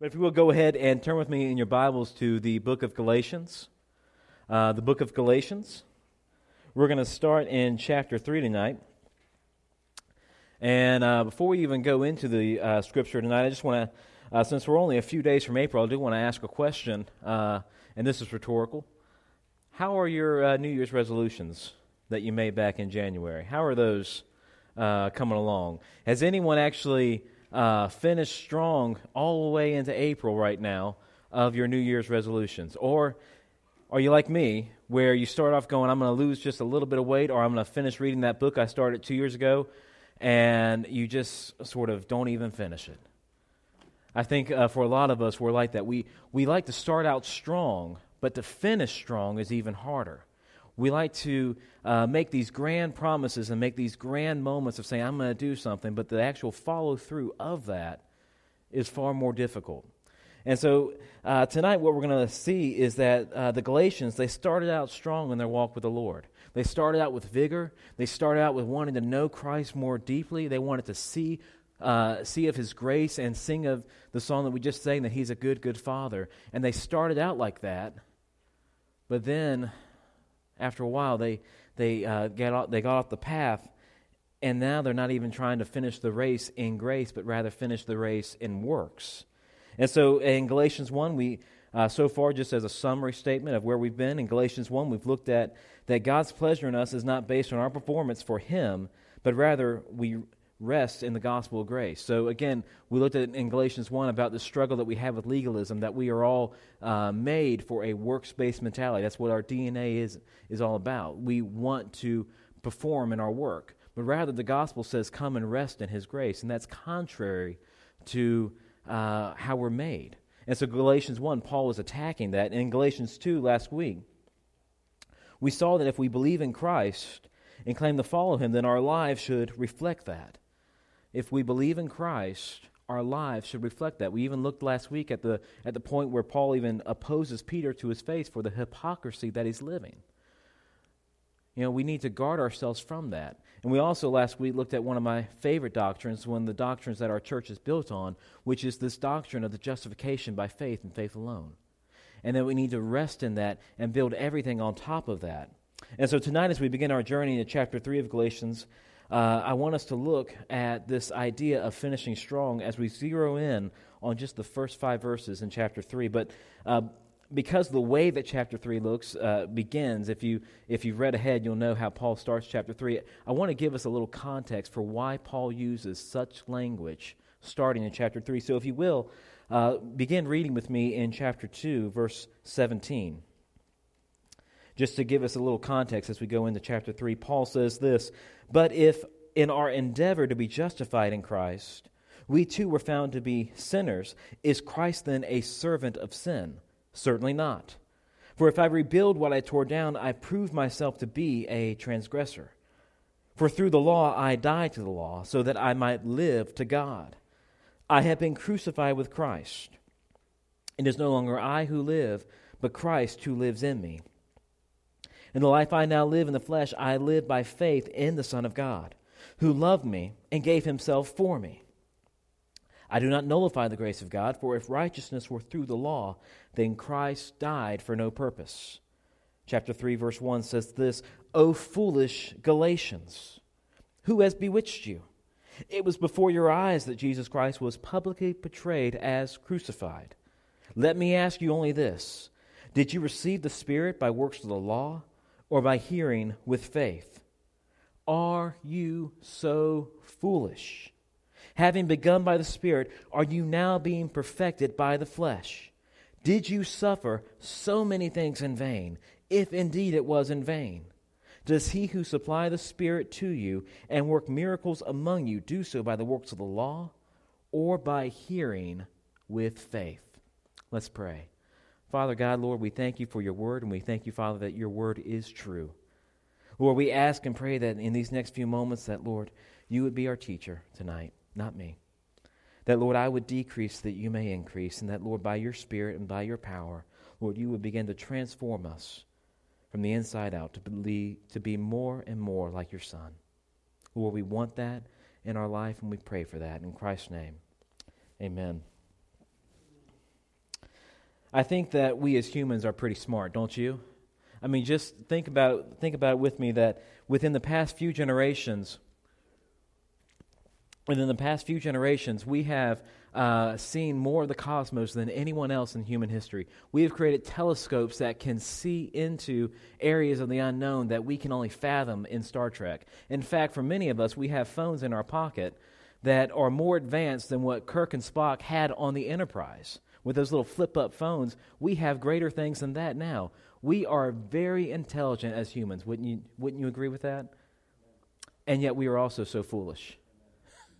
But if you will go ahead and turn with me in your Bibles to the book of Galatians. Uh, the book of Galatians. We're going to start in chapter 3 tonight. And uh, before we even go into the uh, scripture tonight, I just want to, uh, since we're only a few days from April, I do want to ask a question, uh, and this is rhetorical. How are your uh, New Year's resolutions that you made back in January? How are those coming along? Has anyone actually uh, finish strong all the way into April right now of your New Year's resolutions? Or are you like me, where you start off going, I'm going to lose just a little bit of weight, or I'm going to finish reading that book I started two years ago, and you just sort of don't even finish it? I think uh, for a lot of us, we're like that. We, we like to start out strong, but to finish strong is even harder. We like to uh, make these grand promises and make these grand moments of saying, I'm going to do something, but the actual follow through of that is far more difficult. And so uh, tonight, what we're going to see is that uh, the Galatians, they started out strong in their walk with the Lord. They started out with vigor. They started out with wanting to know Christ more deeply. They wanted to see, uh, see of His grace and sing of the song that we just sang that He's a good, good Father. And they started out like that. But then after a while, they, they, uh, get off, they got off the path, and now they're not even trying to finish the race in grace, but rather finish the race in works. And so in Galatians 1, we, uh, so far, just as a summary statement of where we've been, in Galatians 1, we've looked at that God's pleasure in us is not based on our performance for Him, but rather we rest in the gospel of grace. So, again, we looked at in Galatians 1 about the struggle that we have with legalism, that we are all uh, made for a works based mentality. That's what our DNA is, is all about. We want to perform in our work. But rather, the gospel says, come and rest in his grace. And that's contrary to uh, how we're made. And so, Galatians 1, Paul was attacking that. And in Galatians 2, last week, we saw that if we believe in Christ and claim to follow him, then our lives should reflect that if we believe in Christ, our lives should reflect that. We even looked last week at the, at the point where Paul even opposes Peter to his face for the hypocrisy that he's living. You know, we need to guard ourselves from that. And we also last week looked at one of my favorite doctrines, one of the doctrines that our church is built on, which is this doctrine of the justification by faith and faith alone. And that we need to rest in that and build everything on top of that. And so tonight, as we begin our journey into chapter 3 of Galatians, uh, I want us to look at this idea of finishing strong as we zero in on just the first five verses in chapter 3. But uh, because the way that chapter 3 looks uh, begins, if, you, if you've read ahead, you'll know how Paul starts chapter 3. I want to give us a little context for why Paul uses such language starting in chapter 3. So if you will, uh, begin reading with me in chapter 2, verse 17. Just to give us a little context as we go into chapter 3, Paul says this But if in our endeavor to be justified in Christ, we too were found to be sinners, is Christ then a servant of sin? Certainly not. For if I rebuild what I tore down, I prove myself to be a transgressor. For through the law I died to the law, so that I might live to God. I have been crucified with Christ. It is no longer I who live, but Christ who lives in me. In the life I now live in the flesh, I live by faith in the Son of God, who loved me and gave himself for me. I do not nullify the grace of God, for if righteousness were through the law, then Christ died for no purpose. Chapter 3, verse 1 says this O foolish Galatians, who has bewitched you? It was before your eyes that Jesus Christ was publicly portrayed as crucified. Let me ask you only this Did you receive the Spirit by works of the law? Or by hearing with faith? Are you so foolish? Having begun by the Spirit, are you now being perfected by the flesh? Did you suffer so many things in vain, if indeed it was in vain? Does he who supply the Spirit to you and work miracles among you do so by the works of the law or by hearing with faith? Let's pray. Father God, Lord, we thank you for your word, and we thank you, Father, that your word is true. Lord, we ask and pray that in these next few moments that, Lord, you would be our teacher tonight, not me. That, Lord, I would decrease that you may increase, and that, Lord, by your Spirit and by your power, Lord, you would begin to transform us from the inside out to be, to be more and more like your Son. Lord, we want that in our life, and we pray for that. In Christ's name, amen. I think that we as humans are pretty smart, don't you? I mean, just think about think about it with me that within the past few generations, within the past few generations, we have uh, seen more of the cosmos than anyone else in human history. We have created telescopes that can see into areas of the unknown that we can only fathom in Star Trek. In fact, for many of us, we have phones in our pocket that are more advanced than what Kirk and Spock had on the Enterprise with those little flip up phones, we have greater things than that now. We are very intelligent as humans. Wouldn't you, wouldn't you agree with that? And yet we are also so foolish.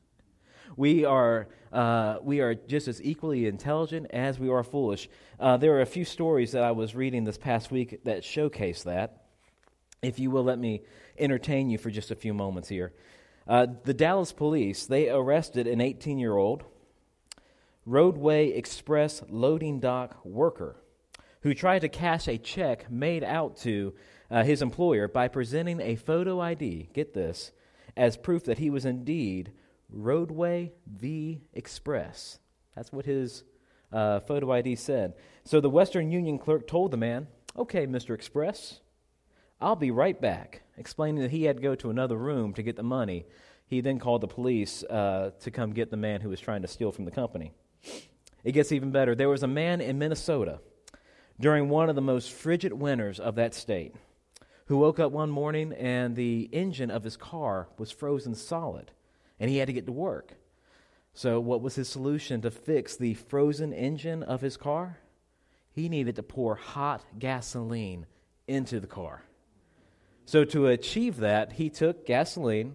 we are, uh, we are just as equally intelligent as we are foolish. Uh, there are a few stories that I was reading this past week that showcase that. If you will let me entertain you for just a few moments here. Uh, the Dallas police, they arrested an 18 year old Roadway Express loading dock worker who tried to cash a check made out to uh, his employer by presenting a photo ID, get this, as proof that he was indeed Roadway V Express. That's what his uh, photo ID said. So the Western Union clerk told the man, Okay, Mr. Express, I'll be right back, explaining that he had to go to another room to get the money. He then called the police uh, to come get the man who was trying to steal from the company. It gets even better. There was a man in Minnesota during one of the most frigid winters of that state who woke up one morning and the engine of his car was frozen solid and he had to get to work. So, what was his solution to fix the frozen engine of his car? He needed to pour hot gasoline into the car. So, to achieve that, he took gasoline,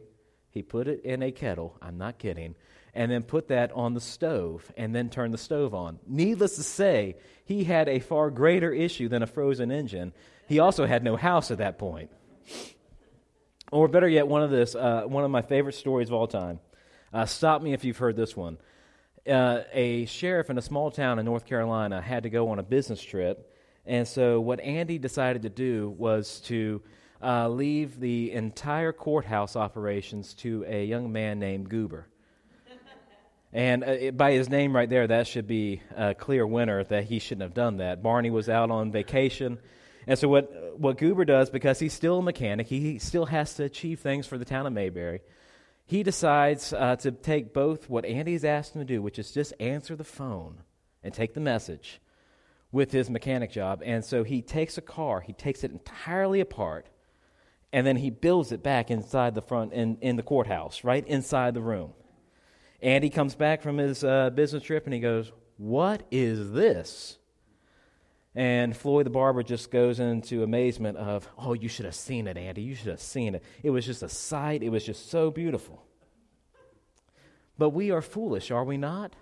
he put it in a kettle. I'm not kidding and then put that on the stove and then turn the stove on. Needless to say, he had a far greater issue than a frozen engine. He also had no house at that point. Or better yet, one of this, uh, one of my favorite stories of all time. Uh, stop me if you've heard this one. Uh, a sheriff in a small town in North Carolina had to go on a business trip, and so what Andy decided to do was to uh, leave the entire courthouse operations to a young man named Goober. And uh, by his name right there, that should be a clear winner that he shouldn't have done that. Barney was out on vacation. And so, what, what Goober does, because he's still a mechanic, he still has to achieve things for the town of Mayberry. He decides uh, to take both what Andy's asked him to do, which is just answer the phone and take the message, with his mechanic job. And so, he takes a car, he takes it entirely apart, and then he builds it back inside the front, in, in the courthouse, right inside the room. Andy comes back from his uh, business trip and he goes, What is this? And Floyd the barber just goes into amazement of, Oh, you should have seen it, Andy. You should have seen it. It was just a sight. It was just so beautiful. But we are foolish, are we not?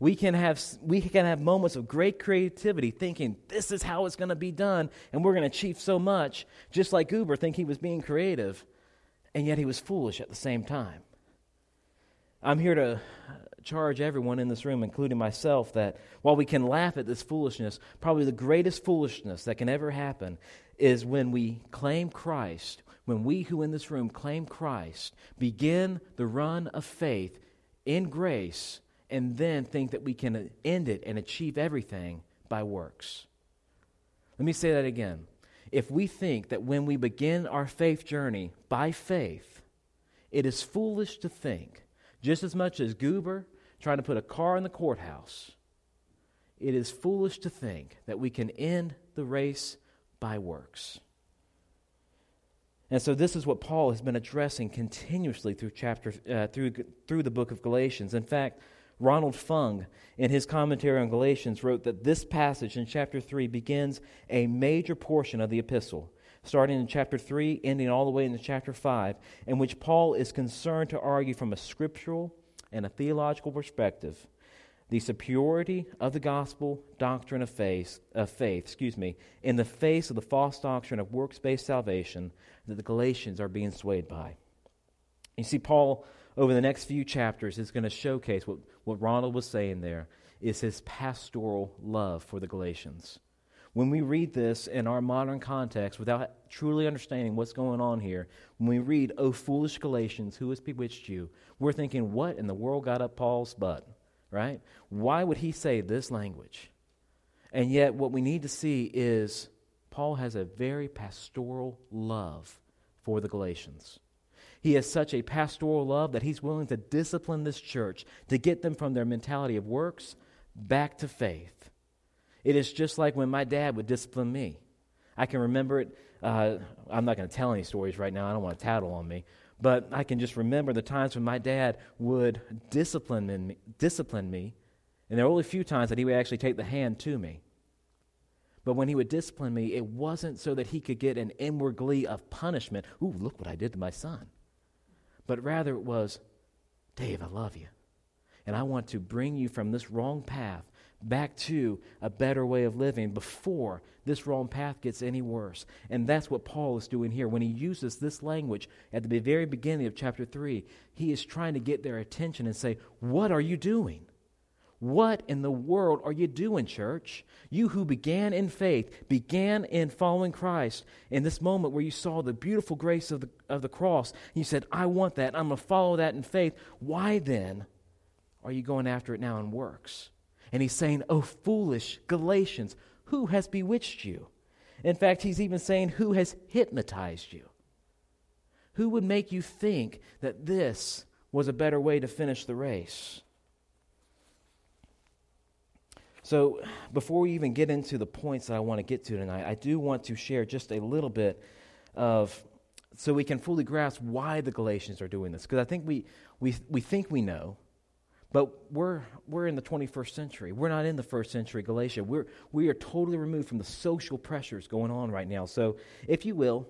We can have, we can have moments of great creativity thinking this is how it's going to be done and we're going to achieve so much, just like Goober think he was being creative, and yet he was foolish at the same time. I'm here to charge everyone in this room, including myself, that while we can laugh at this foolishness, probably the greatest foolishness that can ever happen is when we claim Christ, when we who in this room claim Christ, begin the run of faith in grace, and then think that we can end it and achieve everything by works. Let me say that again. If we think that when we begin our faith journey by faith, it is foolish to think just as much as Goober trying to put a car in the courthouse, it is foolish to think that we can end the race by works. And so this is what Paul has been addressing continuously through chapter uh, through through the book of Galatians. In fact, Ronald Fung in his commentary on Galatians wrote that this passage in chapter 3 begins a major portion of the epistle starting in chapter 3, ending all the way into chapter 5, in which Paul is concerned to argue from a scriptural and a theological perspective the superiority of the gospel doctrine of faith, of faith excuse me, in the face of the false doctrine of works based salvation that the Galatians are being swayed by. You see, Paul, over the next few chapters, is going to showcase what, what Ronald was saying there is his pastoral love for the Galatians. When we read this in our modern context without truly understanding what's going on here, when we read, O foolish Galatians, who has bewitched you? We're thinking, what in the world got up Paul's butt, right? Why would he say this language? And yet, what we need to see is Paul has a very pastoral love for the Galatians. He has such a pastoral love that he's willing to discipline this church to get them from their mentality of works back to faith. It is just like when my dad would discipline me. I can remember it. Uh, I'm not going to tell any stories right now. I don't want to tattle on me. But I can just remember the times when my dad would discipline me, discipline me. And there were only a few times that he would actually take the hand to me. But when he would discipline me, it wasn't so that he could get an inward glee of punishment. Ooh, look what I did to my son but rather it was, Dave, I love you. And I want to bring you from this wrong path back to a better way of living before this wrong path gets any worse. And that's what Paul is doing here. When he uses this language at the very beginning of chapter 3, he is trying to get their attention and say, What are you doing? What in the world are you doing, church? You who began in faith, began in following Christ, in this moment where you saw the beautiful grace of the, of the cross, you said, I want that, I'm going to follow that in faith. Why then are you going after it now in works? And he's saying, Oh, foolish Galatians, who has bewitched you? In fact, he's even saying, Who has hypnotized you? Who would make you think that this was a better way to finish the race? So, before we even get into the points that I want to get to tonight, I do want to share just a little bit of so we can fully grasp why the Galatians are doing this. Because I think we, we, we think we know, but we're, we're in the 21st century. We're not in the first century Galatia. We're, we are totally removed from the social pressures going on right now. So, if you will,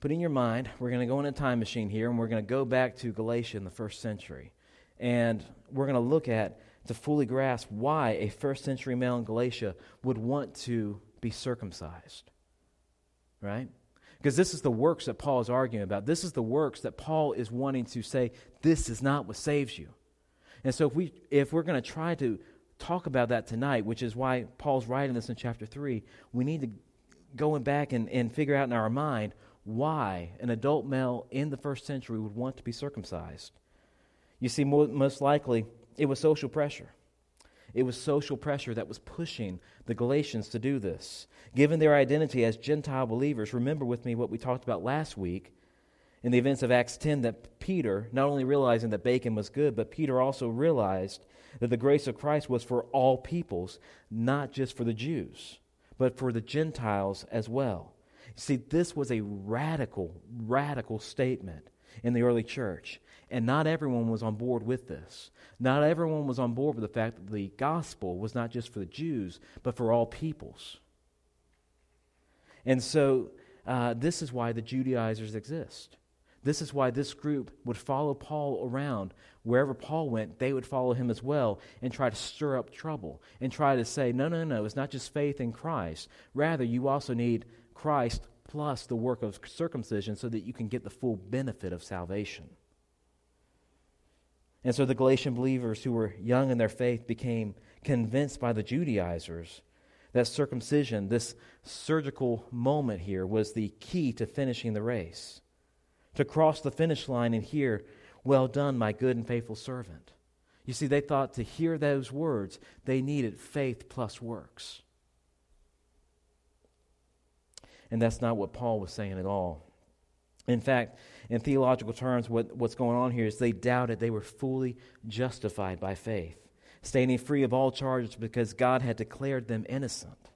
put in your mind, we're going to go in a time machine here and we're going to go back to Galatia in the first century. And we're going to look at to fully grasp why a first century male in Galatia would want to be circumcised. Right? Because this is the works that Paul is arguing about. This is the works that Paul is wanting to say, this is not what saves you. And so if, we, if we're going to try to talk about that tonight, which is why Paul's writing this in chapter 3, we need to go back and, and figure out in our mind why an adult male in the first century would want to be circumcised. You see, most likely, it was social pressure. It was social pressure that was pushing the Galatians to do this. Given their identity as Gentile believers, remember with me what we talked about last week in the events of Acts 10 that Peter, not only realizing that bacon was good, but Peter also realized that the grace of Christ was for all peoples, not just for the Jews, but for the Gentiles as well. See, this was a radical, radical statement in the early church. And not everyone was on board with this. Not everyone was on board with the fact that the gospel was not just for the Jews, but for all peoples. And so, uh, this is why the Judaizers exist. This is why this group would follow Paul around. Wherever Paul went, they would follow him as well and try to stir up trouble and try to say, no, no, no, it's not just faith in Christ. Rather, you also need Christ plus the work of circumcision so that you can get the full benefit of salvation. And so the Galatian believers who were young in their faith became convinced by the Judaizers that circumcision, this surgical moment here, was the key to finishing the race. To cross the finish line and hear, Well done, my good and faithful servant. You see, they thought to hear those words, they needed faith plus works. And that's not what Paul was saying at all. In fact, in theological terms, what, what's going on here is they doubted they were fully justified by faith, standing free of all charges because God had declared them innocent.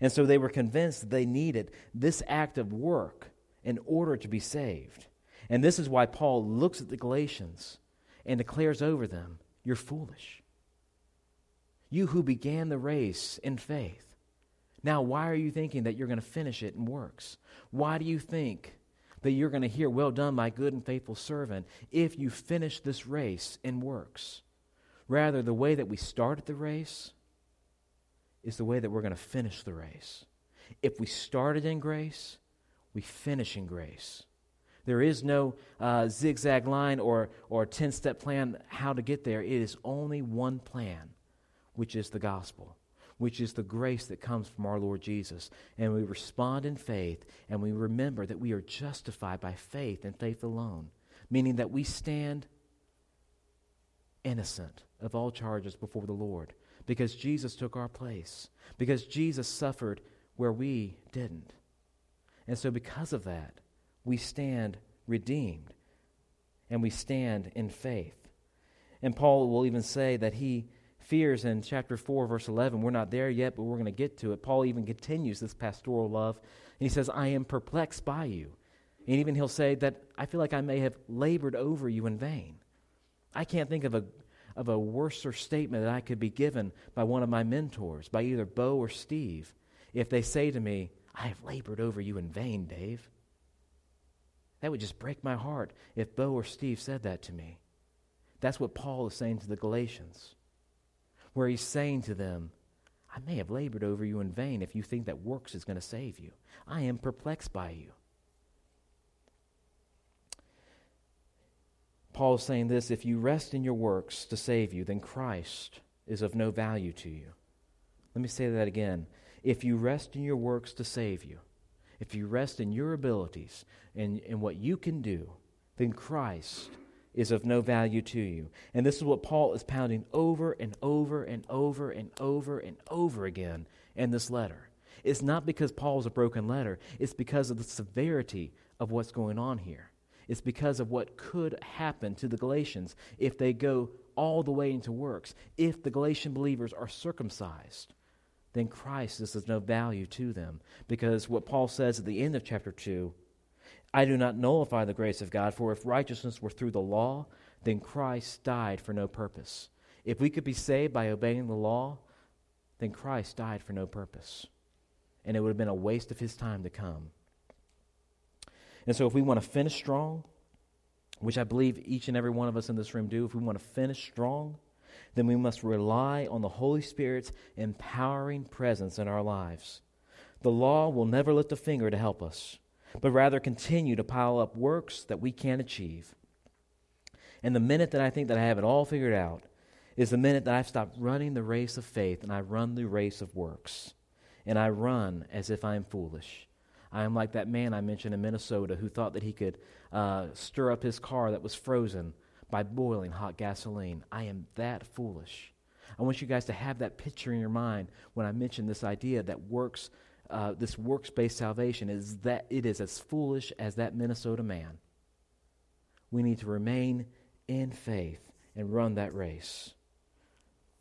And so they were convinced they needed this act of work in order to be saved. And this is why Paul looks at the Galatians and declares over them, You're foolish. You who began the race in faith. Now, why are you thinking that you're going to finish it in works? Why do you think that you're going to hear, Well done, my good and faithful servant, if you finish this race in works? Rather, the way that we started the race is the way that we're going to finish the race. If we started in grace, we finish in grace. There is no uh, zigzag line or, or 10 step plan how to get there. It is only one plan, which is the gospel which is the grace that comes from our Lord Jesus. And we respond in faith, and we remember that we are justified by faith and faith alone, meaning that we stand innocent of all charges before the Lord because Jesus took our place, because Jesus suffered where we didn't. And so, because of that, we stand redeemed and we stand in faith. And Paul will even say that he fears in chapter 4, verse 11. We're not there yet, but we're going to get to it. Paul even continues this pastoral love, and he says, I am perplexed by you. And even he'll say that I feel like I may have labored over you in vain. I can't think of a, of a worser statement that I could be given by one of my mentors, by either Bo or Steve, if they say to me, I have labored over you in vain, Dave. That would just break my heart if Bo or Steve said that to me. That's what Paul is saying to the Galatians, where he's saying to them, I may have labored over you in vain if you think that works is going to save you. I am perplexed by you. Paul is saying this if you rest in your works to save you, then Christ is of no value to you. Let me say that again. If you rest in your works to save you, if you rest in your abilities and in what you can do, then Christ is of no value to you. And this is what Paul is pounding over and over and over and over and over again in this letter. It's not because Paul is a broken letter, it's because of the severity of what's going on here. It's because of what could happen to the Galatians if they go all the way into works. If the Galatian believers are circumcised, then Christ is of no value to them. Because what Paul says at the end of chapter 2 I do not nullify the grace of God, for if righteousness were through the law, then Christ died for no purpose. If we could be saved by obeying the law, then Christ died for no purpose. And it would have been a waste of his time to come. And so, if we want to finish strong, which I believe each and every one of us in this room do, if we want to finish strong, then we must rely on the Holy Spirit's empowering presence in our lives. The law will never lift a finger to help us, but rather continue to pile up works that we can't achieve. And the minute that I think that I have it all figured out is the minute that I've stopped running the race of faith and I run the race of works. And I run as if I'm foolish. I am like that man I mentioned in Minnesota who thought that he could uh, stir up his car that was frozen by boiling hot gasoline. I am that foolish. I want you guys to have that picture in your mind when I mention this idea that works, uh, this works-based salvation is that it is as foolish as that Minnesota man. We need to remain in faith and run that race.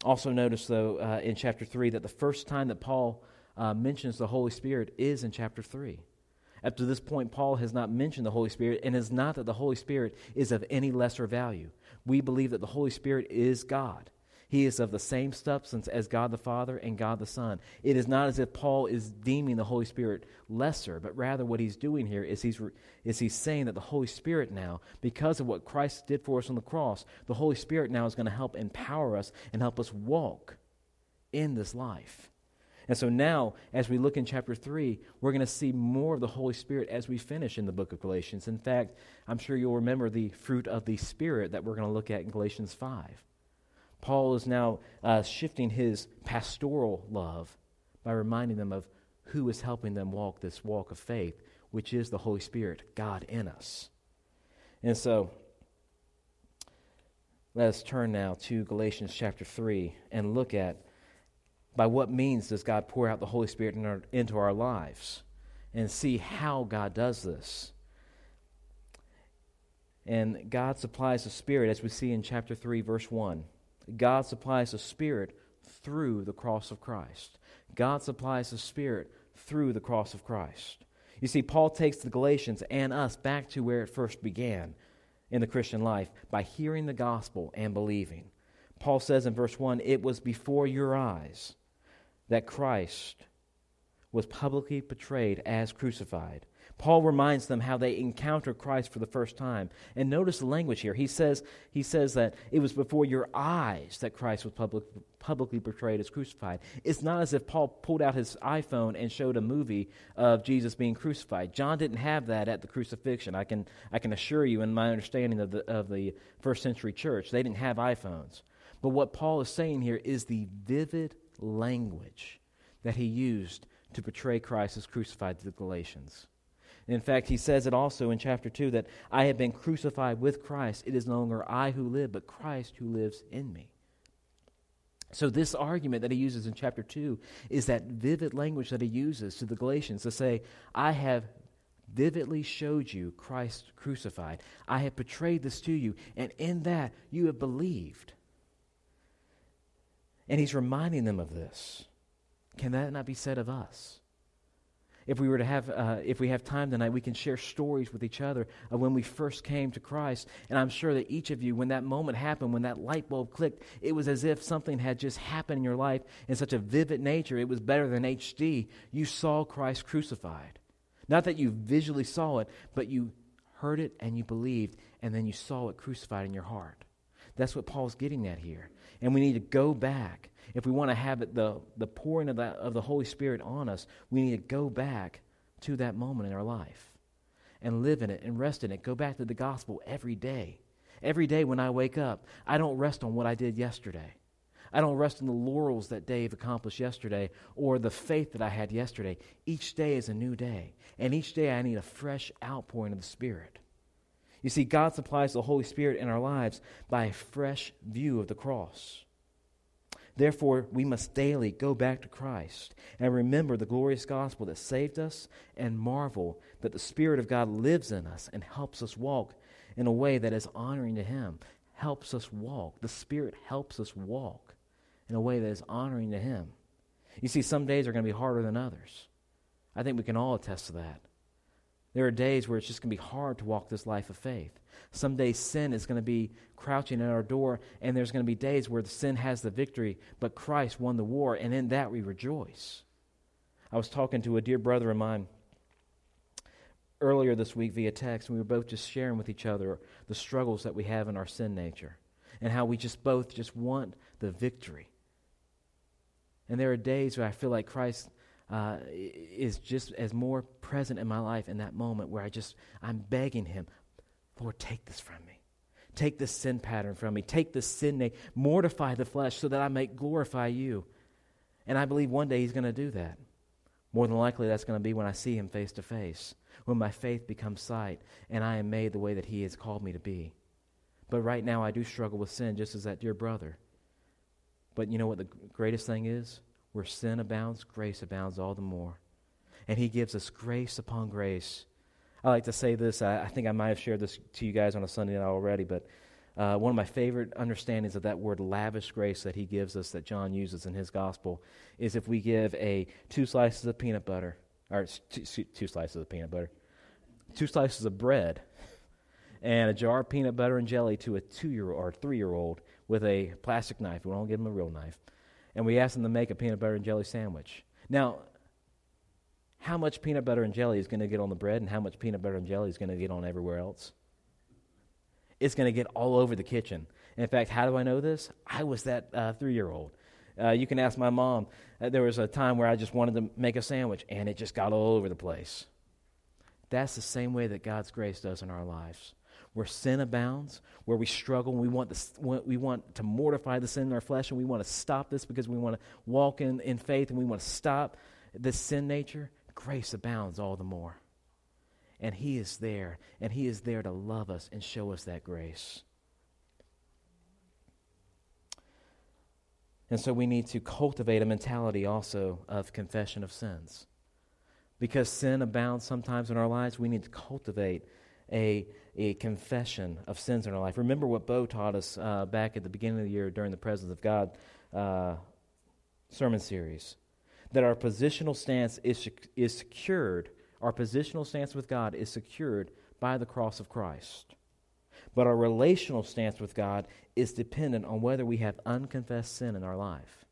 Also, notice though uh, in chapter three that the first time that Paul uh, mentions the Holy Spirit is in chapter three. Up to this point, Paul has not mentioned the Holy Spirit, and it's not that the Holy Spirit is of any lesser value. We believe that the Holy Spirit is God. He is of the same substance as God the Father and God the Son. It is not as if Paul is deeming the Holy Spirit lesser, but rather what he's doing here is he's, is he's saying that the Holy Spirit now, because of what Christ did for us on the cross, the Holy Spirit now is going to help empower us and help us walk in this life. And so now, as we look in chapter 3, we're going to see more of the Holy Spirit as we finish in the book of Galatians. In fact, I'm sure you'll remember the fruit of the Spirit that we're going to look at in Galatians 5. Paul is now uh, shifting his pastoral love by reminding them of who is helping them walk this walk of faith, which is the Holy Spirit, God in us. And so, let us turn now to Galatians chapter 3 and look at by what means does God pour out the Holy Spirit in our, into our lives and see how God does this. And God supplies the Spirit, as we see in chapter 3, verse 1. God supplies the Spirit through the cross of Christ. God supplies the Spirit through the cross of Christ. You see, Paul takes the Galatians and us back to where it first began in the Christian life by hearing the gospel and believing. Paul says in verse 1 It was before your eyes that Christ was publicly portrayed as crucified. Paul reminds them how they encounter Christ for the first time. And notice the language here. He says, he says that it was before your eyes that Christ was public, publicly portrayed as crucified. It's not as if Paul pulled out his iPhone and showed a movie of Jesus being crucified. John didn't have that at the crucifixion. I can, I can assure you, in my understanding of the, of the first century church, they didn't have iPhones. But what Paul is saying here is the vivid language that he used to portray Christ as crucified to the Galatians. In fact, he says it also in chapter 2 that I have been crucified with Christ. It is no longer I who live, but Christ who lives in me. So, this argument that he uses in chapter 2 is that vivid language that he uses to the Galatians to say, I have vividly showed you Christ crucified. I have portrayed this to you, and in that you have believed. And he's reminding them of this. Can that not be said of us? If we were to have, uh, if we have time tonight, we can share stories with each other of when we first came to Christ. And I'm sure that each of you, when that moment happened, when that light bulb clicked, it was as if something had just happened in your life in such a vivid nature. It was better than HD. You saw Christ crucified. Not that you visually saw it, but you heard it and you believed, and then you saw it crucified in your heart. That's what Paul's getting at here. And we need to go back. If we want to have it, the, the pouring of, of the Holy Spirit on us, we need to go back to that moment in our life and live in it and rest in it. Go back to the gospel every day. Every day when I wake up, I don't rest on what I did yesterday. I don't rest in the laurels that Dave accomplished yesterday or the faith that I had yesterday. Each day is a new day. And each day I need a fresh outpouring of the Spirit. You see, God supplies the Holy Spirit in our lives by a fresh view of the cross. Therefore, we must daily go back to Christ and remember the glorious gospel that saved us and marvel that the Spirit of God lives in us and helps us walk in a way that is honoring to Him. Helps us walk. The Spirit helps us walk in a way that is honoring to Him. You see, some days are going to be harder than others. I think we can all attest to that. There are days where it's just going to be hard to walk this life of faith. Some days sin is going to be crouching at our door, and there's going to be days where the sin has the victory, but Christ won the war, and in that we rejoice. I was talking to a dear brother of mine earlier this week via text, and we were both just sharing with each other the struggles that we have in our sin nature and how we just both just want the victory. And there are days where I feel like Christ uh, is just as more present in my life in that moment where I just, I'm begging Him, Lord, take this from me. Take this sin pattern from me. Take this sin name. Mortify the flesh so that I may glorify you. And I believe one day He's going to do that. More than likely, that's going to be when I see Him face to face, when my faith becomes sight, and I am made the way that He has called me to be. But right now, I do struggle with sin, just as that dear brother. But you know what the greatest thing is? Where sin abounds, grace abounds all the more. And He gives us grace upon grace. I like to say this. I, I think I might have shared this to you guys on a Sunday night already, but uh, one of my favorite understandings of that word lavish grace that He gives us, that John uses in his gospel, is if we give a two slices of peanut butter, or two, two slices of peanut butter, two slices of bread, and a jar of peanut butter and jelly to a two year or three year old with a plastic knife. We don't give them a real knife and we asked them to make a peanut butter and jelly sandwich. Now, how much peanut butter and jelly is going to get on the bread and how much peanut butter and jelly is going to get on everywhere else? It's going to get all over the kitchen. in fact, how do I know this? I was that uh, three year old. Uh, you can ask my mom. Uh, there was a time where I just wanted to make a sandwich and it just got all over the place. That's the same way that God's grace does in our lives where sin abounds, where we struggle, we want, the, we want to mortify the sin in our flesh, and we want to stop this because we want to walk in, in faith, and we want to stop this sin nature, grace abounds all the more. And He is there, and He is there to love us and show us that grace. And so we need to cultivate a mentality also of confession of sins. Because sin abounds sometimes in our lives, we need to cultivate a, a confession of sins in our life. Remember what Bo taught us uh, back at the beginning of the year during the Presence of God uh, sermon series that our positional stance is, is secured, our positional stance with God is secured by the cross of Christ. But our relational stance with God is dependent on whether we have unconfessed sin in our life.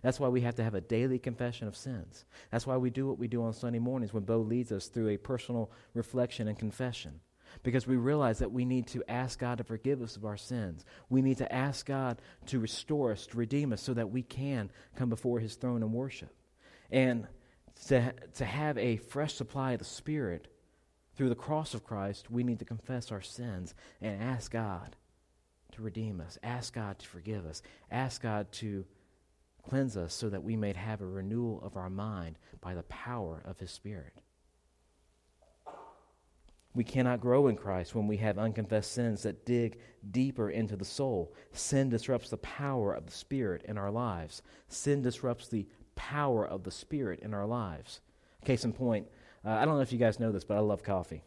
That's why we have to have a daily confession of sins. That's why we do what we do on Sunday mornings when Bo leads us through a personal reflection and confession because we realize that we need to ask God to forgive us of our sins. We need to ask God to restore us, to redeem us, so that we can come before His throne and worship. And to, to have a fresh supply of the Spirit through the cross of Christ, we need to confess our sins and ask God to redeem us, ask God to forgive us, ask God to cleanse us so that we may have a renewal of our mind by the power of His Spirit. We cannot grow in Christ when we have unconfessed sins that dig deeper into the soul. Sin disrupts the power of the Spirit in our lives. Sin disrupts the power of the Spirit in our lives. Case in point, uh, I don't know if you guys know this, but I love coffee.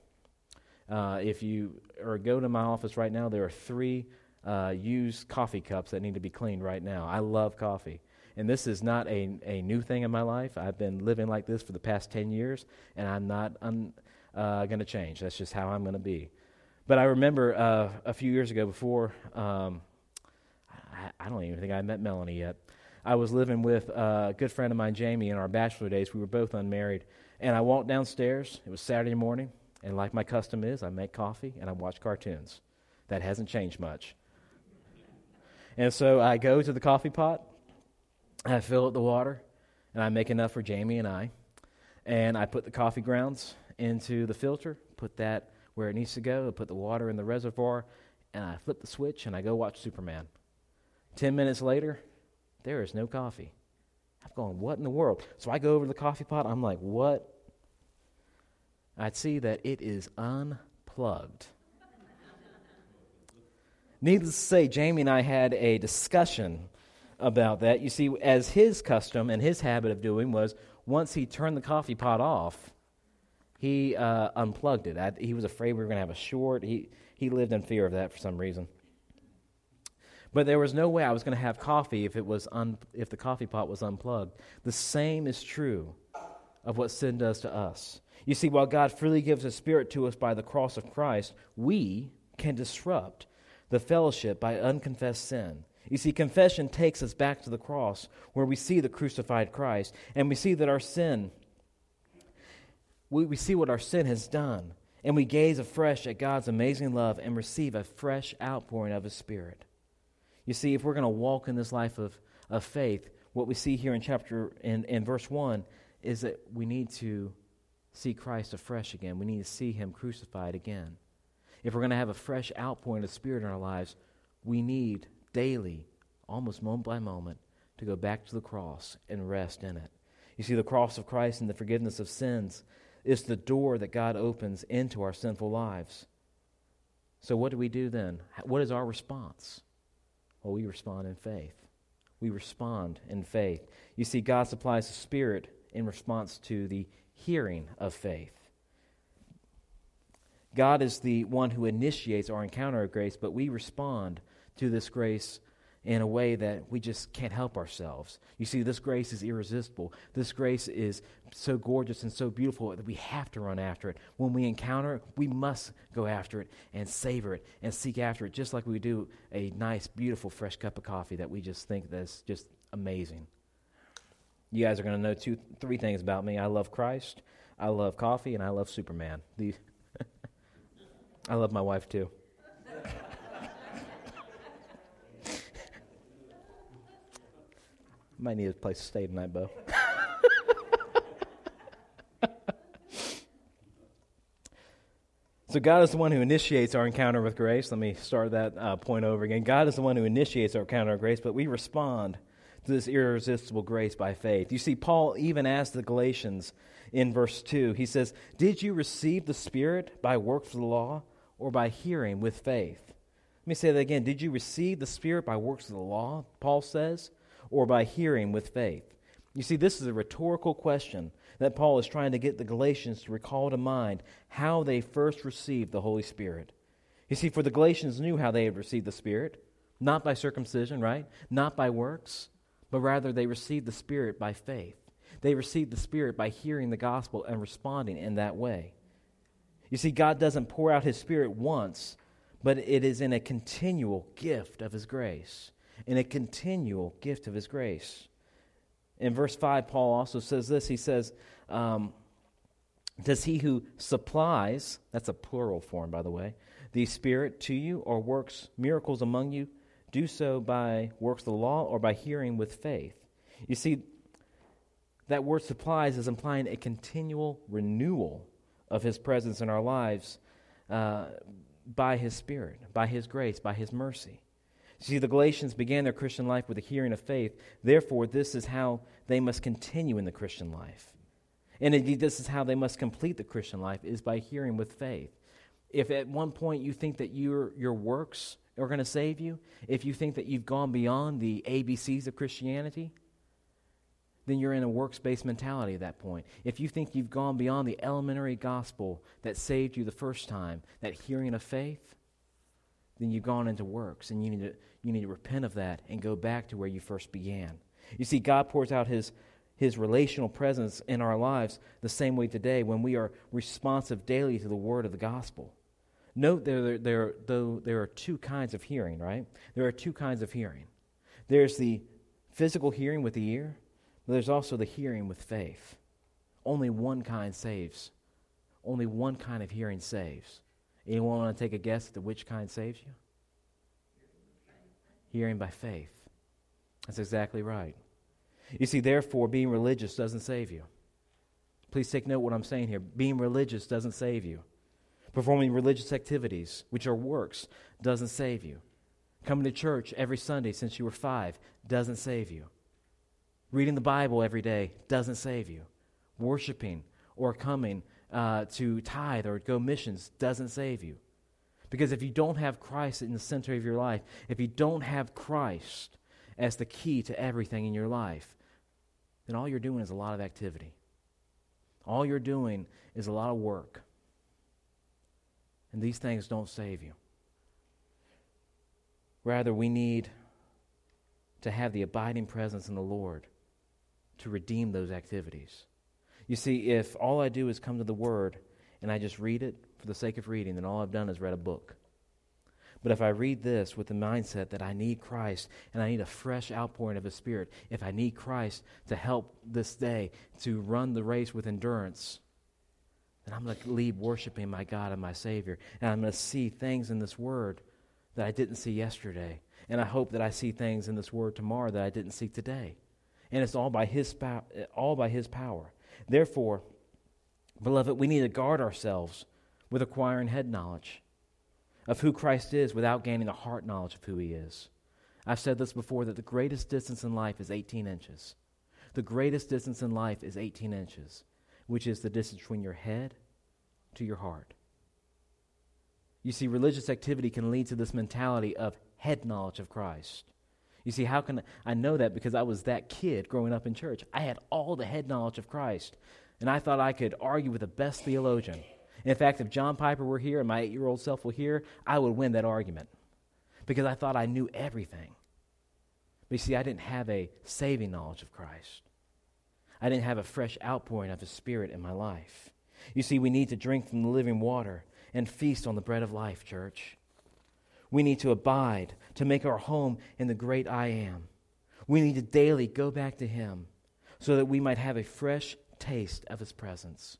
Uh, if you or go to my office right now, there are three uh, used coffee cups that need to be cleaned right now. I love coffee. And this is not a, a new thing in my life. I've been living like this for the past 10 years, and I'm not un, uh, going to change. That's just how I'm going to be. But I remember uh, a few years ago, before um, I, I, don't even think I met Melanie yet. I was living with a good friend of mine, Jamie, in our bachelor days. We were both unmarried. And I walked downstairs. It was Saturday morning. And like my custom is, I make coffee and I watch cartoons. That hasn't changed much. And so I go to the coffee pot, I fill up the water, and I make enough for Jamie and I. And I put the coffee grounds into the filter, put that where it needs to go, put the water in the reservoir, and I flip the switch and I go watch Superman. Ten minutes later, there is no coffee. I'm going, what in the world? So I go over to the coffee pot. I'm like, what? I'd see that it is unplugged. Needless to say, Jamie and I had a discussion about that. You see, as his custom and his habit of doing was once he turned the coffee pot off, he uh, unplugged it. I, he was afraid we were going to have a short. He, he lived in fear of that for some reason. But there was no way I was going to have coffee if, it was un, if the coffee pot was unplugged. The same is true of what sin does to us. You see, while God freely gives His Spirit to us by the cross of Christ, we can disrupt the fellowship by unconfessed sin. You see, confession takes us back to the cross where we see the crucified Christ and we see that our sin, we, we see what our sin has done, and we gaze afresh at God's amazing love and receive a fresh outpouring of His Spirit. You see, if we're going to walk in this life of, of faith, what we see here in chapter in, in verse 1 is that we need to see Christ afresh again. We need to see him crucified again. If we're going to have a fresh outpouring of Spirit in our lives, we need daily, almost moment by moment, to go back to the cross and rest in it. You see, the cross of Christ and the forgiveness of sins is the door that God opens into our sinful lives. So, what do we do then? What is our response? Well, we respond in faith. We respond in faith. You see, God supplies the Spirit in response to the hearing of faith. God is the one who initiates our encounter of grace, but we respond to this grace in a way that we just can't help ourselves. You see, this grace is irresistible. This grace is so gorgeous and so beautiful that we have to run after it. When we encounter it, we must go after it and savor it and seek after it, just like we do a nice, beautiful, fresh cup of coffee that we just think that's just amazing. You guys are going to know two, three things about me. I love Christ, I love coffee, and I love Superman. These I love my wife too. Might need a place to stay tonight, Bo. so, God is the one who initiates our encounter with grace. Let me start that uh, point over again. God is the one who initiates our encounter of grace, but we respond to this irresistible grace by faith. You see, Paul even asked the Galatians in verse 2, he says, Did you receive the Spirit by works of the law or by hearing with faith? Let me say that again. Did you receive the Spirit by works of the law, Paul says, or by hearing with faith? You see, this is a rhetorical question that Paul is trying to get the Galatians to recall to mind how they first received the Holy Spirit. You see, for the Galatians knew how they had received the Spirit, not by circumcision, right? Not by works, but rather they received the Spirit by faith. They received the Spirit by hearing the gospel and responding in that way. You see, God doesn't pour out His Spirit once, but it is in a continual gift of His grace in a continual gift of His grace. In verse 5, Paul also says this He says, um, Does he who supplies, that's a plural form, by the way, the Spirit to you or works miracles among you, do so by works of the law or by hearing with faith? You see, that word supplies is implying a continual renewal of His presence in our lives uh, by His Spirit, by His grace, by His mercy. See, the Galatians began their Christian life with a hearing of faith. Therefore, this is how they must continue in the Christian life. And indeed, this is how they must complete the Christian life, is by hearing with faith. if at one point you think that your, your works are going to save you, if you think that you've gone beyond the ABCs of Christianity, then you're in a works based mentality at that point. If you think you've gone beyond the elementary gospel that saved you the first time, that hearing of faith, then you've gone into works and you need to, you need to repent of that and go back to where you first began. You see, God pours out His, His relational presence in our lives the same way today when we are responsive daily to the word of the gospel. Note there, there, though there are two kinds of hearing, right? There are two kinds of hearing. There's the physical hearing with the ear, but there's also the hearing with faith. Only one kind saves. Only one kind of hearing saves. Anyone want to take a guess at which kind saves you? Hearing by faith. That's exactly right. You see, therefore, being religious doesn't save you. Please take note what I'm saying here. Being religious doesn't save you. Performing religious activities, which are works, doesn't save you. Coming to church every Sunday since you were five doesn't save you. Reading the Bible every day doesn't save you. Worshiping or coming uh, to tithe or go missions doesn't save you. Because if you don't have Christ in the center of your life, if you don't have Christ as the key to everything in your life, then all you're doing is a lot of activity. All you're doing is a lot of work. And these things don't save you. Rather, we need to have the abiding presence in the Lord to redeem those activities. You see, if all I do is come to the Word and I just read it for the sake of reading, then all I've done is read a book. But if I read this with the mindset that I need Christ and I need a fresh outpouring of His Spirit, if I need Christ to help this day to run the race with endurance, then I'm going to leave worshiping my God and my Savior. And I'm going to see things in this Word that I didn't see yesterday. And I hope that I see things in this Word tomorrow that I didn't see today. And it's all by His, all by his power. Therefore, beloved, we need to guard ourselves with acquiring head knowledge of who Christ is without gaining a heart knowledge of who He is. I've said this before that the greatest distance in life is 18 inches. The greatest distance in life is 18 inches which is the distance between your head to your heart. You see, religious activity can lead to this mentality of head knowledge of Christ. You see, how can I know that? Because I was that kid growing up in church. I had all the head knowledge of Christ, and I thought I could argue with the best theologian. In fact, if John Piper were here and my eight year old self were here, I would win that argument because I thought I knew everything. But you see, I didn't have a saving knowledge of Christ. I didn't have a fresh outpouring of His Spirit in my life. You see, we need to drink from the living water and feast on the bread of life, church. We need to abide, to make our home in the great I am. We need to daily go back to Him so that we might have a fresh taste of His presence,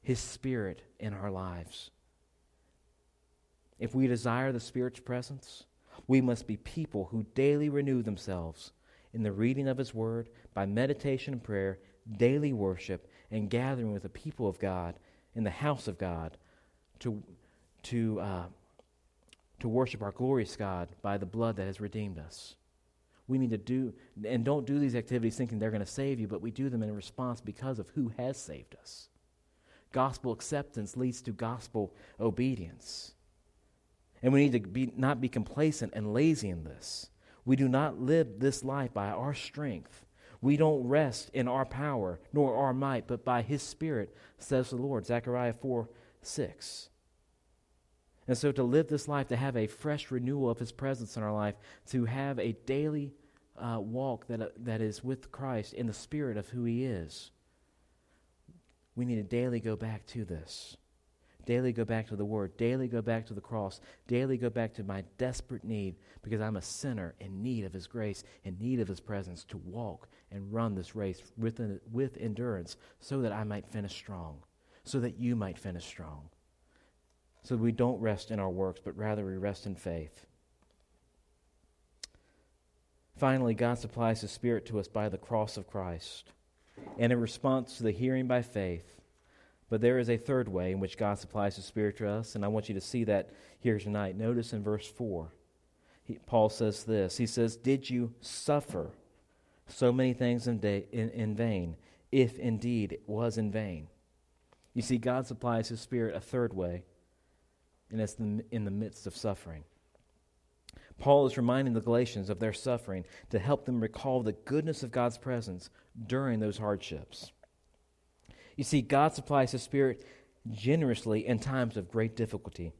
His Spirit in our lives. If we desire the Spirit's presence, we must be people who daily renew themselves in the reading of His Word, by meditation and prayer, daily worship, and gathering with the people of God in the house of God to, to, uh, to worship our glorious God by the blood that has redeemed us. We need to do, and don't do these activities thinking they're going to save you, but we do them in response because of who has saved us. Gospel acceptance leads to gospel obedience. And we need to be, not be complacent and lazy in this. We do not live this life by our strength. We don't rest in our power nor our might, but by His Spirit, says the Lord. Zechariah 4 6. And so to live this life, to have a fresh renewal of His presence in our life, to have a daily uh, walk that, uh, that is with Christ in the spirit of who He is, we need to daily go back to this. Daily go back to the Word. Daily go back to the cross. Daily go back to my desperate need because I'm a sinner in need of His grace, in need of His presence to walk and run this race with, with endurance so that I might finish strong, so that you might finish strong. So we don't rest in our works, but rather we rest in faith. Finally, God supplies His Spirit to us by the cross of Christ. And in response to the hearing by faith, but there is a third way in which God supplies His Spirit to us, and I want you to see that here tonight. Notice in verse 4, he, Paul says this He says, Did you suffer so many things in, day, in, in vain, if indeed it was in vain? You see, God supplies His Spirit a third way and it's in the midst of suffering. Paul is reminding the Galatians of their suffering to help them recall the goodness of God's presence during those hardships. You see, God supplies His Spirit generously in times of great difficulty.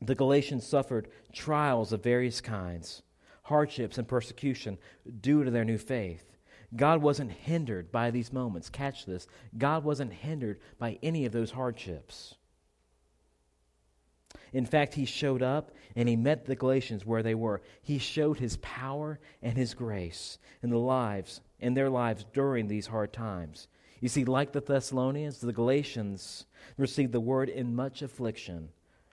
The Galatians suffered trials of various kinds, hardships and persecution due to their new faith. God wasn't hindered by these moments. Catch this. God wasn't hindered by any of those hardships. In fact, he showed up and he met the Galatians where they were. He showed his power and his grace in the lives in their lives during these hard times. You see, like the Thessalonians, the Galatians received the word in much affliction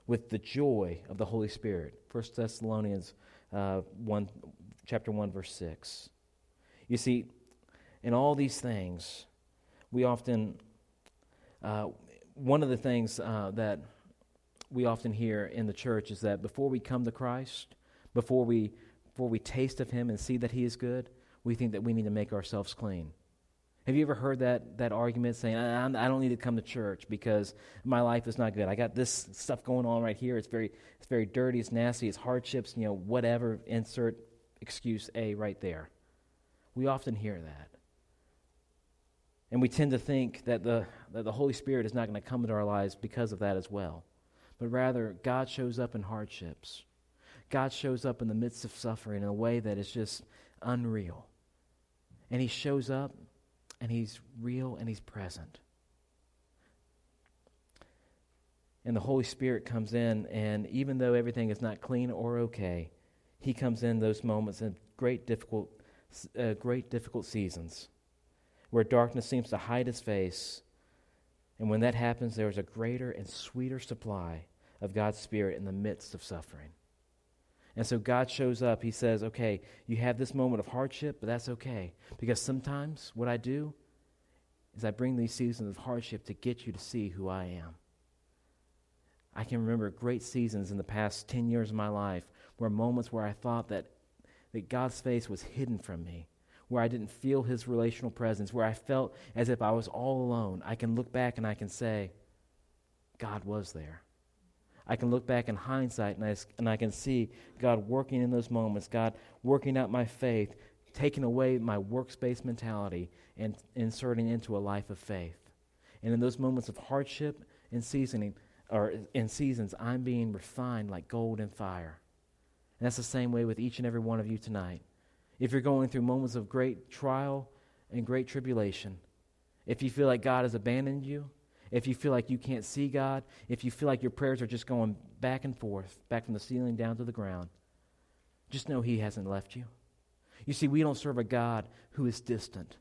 with the joy of the Holy Spirit. 1 Thessalonians uh, 1, chapter 1, verse 6. You see, in all these things, we often, uh, one of the things uh, that we often hear in the church is that before we come to Christ, before we, before we taste of Him and see that He is good, we think that we need to make ourselves clean. Have you ever heard that, that argument saying, I, I don't need to come to church because my life is not good? I got this stuff going on right here. It's very, it's very dirty, it's nasty, it's hardships, you know, whatever, insert excuse A right there. We often hear that. And we tend to think that the, that the Holy Spirit is not going to come into our lives because of that as well but rather God shows up in hardships. God shows up in the midst of suffering in a way that is just unreal. And He shows up and He's real and He's present. And the Holy Spirit comes in, and even though everything is not clean or okay, He comes in those moments in great difficult, uh, great difficult seasons where darkness seems to hide His face and when that happens, there is a greater and sweeter supply of God's Spirit in the midst of suffering. And so God shows up. He says, Okay, you have this moment of hardship, but that's okay. Because sometimes what I do is I bring these seasons of hardship to get you to see who I am. I can remember great seasons in the past 10 years of my life where moments where I thought that, that God's face was hidden from me where I didn't feel his relational presence, where I felt as if I was all alone, I can look back and I can say, God was there. I can look back in hindsight and I, and I can see God working in those moments, God working out my faith, taking away my works-based mentality and inserting into a life of faith. And in those moments of hardship and seasoning, or in seasons, I'm being refined like gold in fire. And that's the same way with each and every one of you tonight if you're going through moments of great trial and great tribulation, if you feel like God has abandoned you, if you feel like you can't see God, if you feel like your prayers are just going back and forth, back from the ceiling down to the ground, just know He hasn't left you. You see, we don't serve a God who is distant.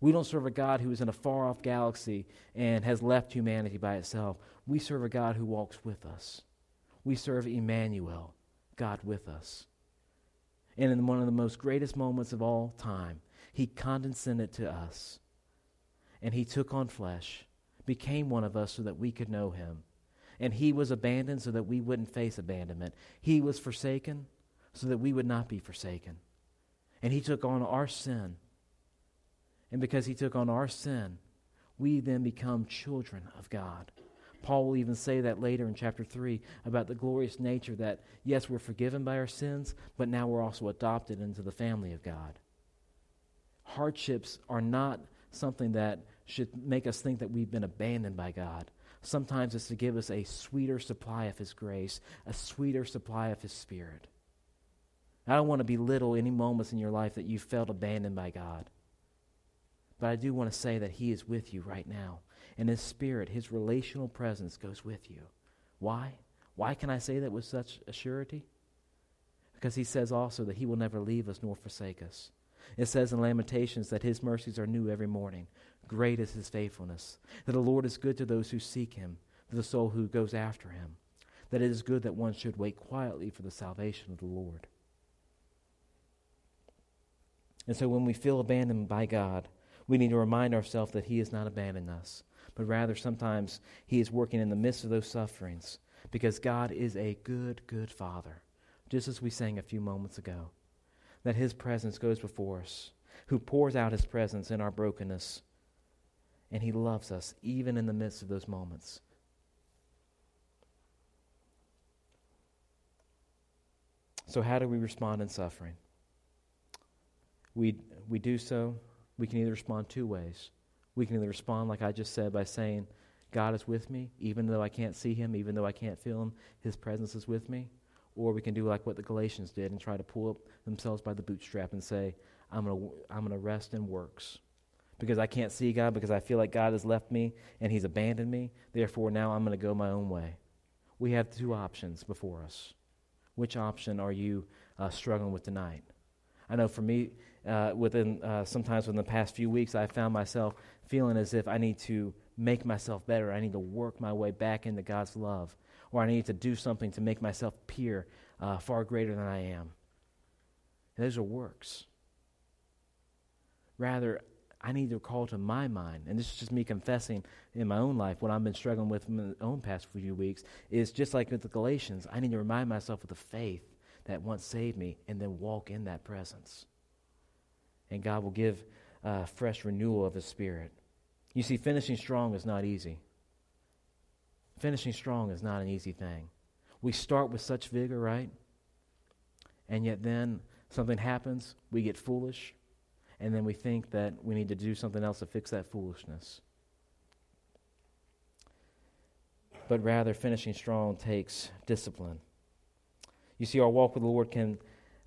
We don't serve a God who is in a far off galaxy and has left humanity by itself. We serve a God who walks with us. We serve Emmanuel, God with us. And in one of the most greatest moments of all time, he condescended to us. And he took on flesh, became one of us so that we could know him. And he was abandoned so that we wouldn't face abandonment. He was forsaken so that we would not be forsaken. And he took on our sin. And because he took on our sin, we then become children of God. Paul will even say that later in chapter 3 about the glorious nature that, yes, we're forgiven by our sins, but now we're also adopted into the family of God. Hardships are not something that should make us think that we've been abandoned by God. Sometimes it's to give us a sweeter supply of His grace, a sweeter supply of His Spirit. I don't want to belittle any moments in your life that you felt abandoned by God. But I do want to say that He is with you right now and His Spirit, His relational presence goes with you. Why? Why can I say that with such a surety? Because He says also that He will never leave us nor forsake us. It says in Lamentations that His mercies are new every morning. Great is His faithfulness. That the Lord is good to those who seek Him, to the soul who goes after Him. That it is good that one should wait quietly for the salvation of the Lord. And so when we feel abandoned by God, we need to remind ourselves that He has not abandoned us but rather sometimes He is working in the midst of those sufferings because God is a good, good Father, just as we sang a few moments ago. That His presence goes before us, who pours out His presence in our brokenness, and He loves us even in the midst of those moments. So, how do we respond in suffering? We, we do so, we can either respond two ways. We can either respond, like I just said, by saying, God is with me, even though I can't see him, even though I can't feel him, his presence is with me. Or we can do like what the Galatians did and try to pull up themselves by the bootstrap and say, I'm going to I'm to rest in works. Because I can't see God, because I feel like God has left me and he's abandoned me. Therefore, now I'm going to go my own way. We have two options before us. Which option are you uh, struggling with tonight? I know for me, uh, within uh, sometimes within the past few weeks, I found myself feeling as if I need to make myself better. I need to work my way back into God's love, or I need to do something to make myself appear uh, far greater than I am. And those are works. Rather, I need to call to my mind, and this is just me confessing in my own life what I've been struggling with in my own past few weeks, is just like with the Galatians, I need to remind myself of the faith that once saved me and then walk in that presence. And God will give uh, fresh renewal of His Spirit. You see, finishing strong is not easy. Finishing strong is not an easy thing. We start with such vigor, right? And yet then something happens, we get foolish, and then we think that we need to do something else to fix that foolishness. But rather, finishing strong takes discipline. You see, our walk with the Lord can,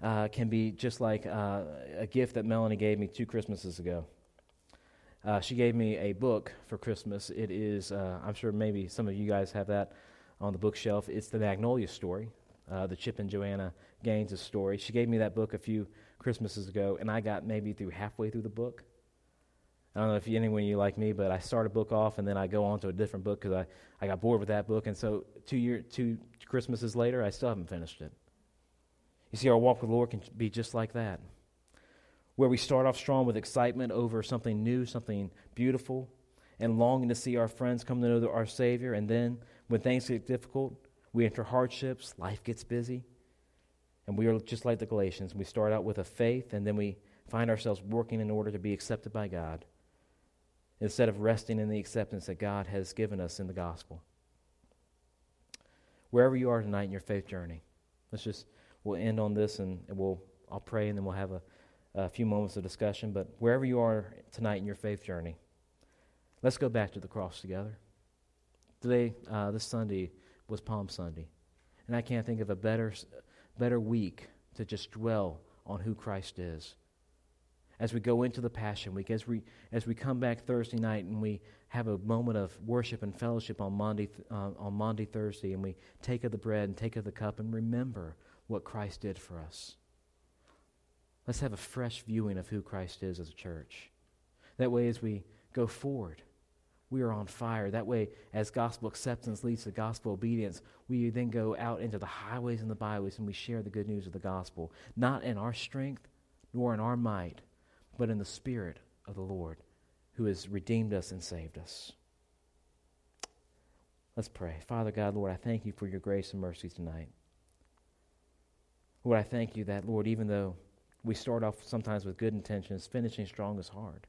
uh, can be just like uh, a gift that Melanie gave me two Christmases ago. Uh, she gave me a book for Christmas. It is, uh, I'm sure maybe some of you guys have that on the bookshelf. It's the Magnolia story, uh, the Chip and Joanna Gaines' story. She gave me that book a few Christmases ago, and I got maybe through halfway through the book. I don't know if anyone you like me, but I start a book off and then I go on to a different book because I, I got bored with that book. And so two, year, two Christmases later, I still haven't finished it. You see, our walk with the Lord can be just like that, where we start off strong with excitement over something new, something beautiful, and longing to see our friends come to know our Savior. And then when things get difficult, we enter hardships, life gets busy. And we are just like the Galatians. We start out with a faith, and then we find ourselves working in order to be accepted by God instead of resting in the acceptance that God has given us in the gospel. Wherever you are tonight in your faith journey, let's just we'll end on this and, we'll I'll pray and then we'll have a, a few moments of discussion. But wherever you are tonight in your faith journey, let's go back to the cross together. Today, uh, this Sunday was Palm Sunday, and I can't think of a better better week to just dwell on who Christ is as we go into the Passion Week, as we, as we come back Thursday night and we have a moment of worship and fellowship on Monday, uh, on Monday, Thursday, and we take of the bread and take of the cup and remember what Christ did for us. Let's have a fresh viewing of who Christ is as a church. That way, as we go forward, we are on fire. That way, as gospel acceptance leads to gospel obedience, we then go out into the highways and the byways and we share the good news of the gospel, not in our strength nor in our might, but in the Spirit of the Lord who has redeemed us and saved us. Let's pray. Father God, Lord, I thank you for your grace and mercy tonight. Lord, I thank you that, Lord, even though we start off sometimes with good intentions, finishing strong is hard.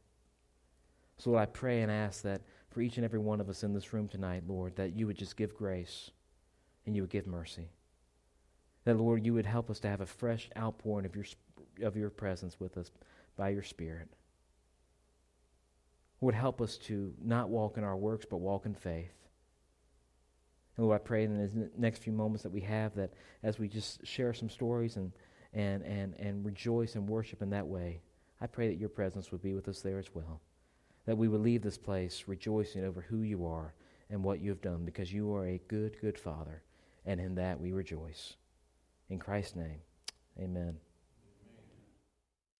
So, Lord, I pray and ask that for each and every one of us in this room tonight, Lord, that you would just give grace and you would give mercy. That, Lord, you would help us to have a fresh outpouring of your, of your presence with us by your Spirit. Would help us to not walk in our works, but walk in faith. And Lord, I pray in the next few moments that we have that as we just share some stories and, and, and, and rejoice and worship in that way, I pray that your presence would be with us there as well. That we would leave this place rejoicing over who you are and what you have done because you are a good, good Father. And in that we rejoice. In Christ's name, amen.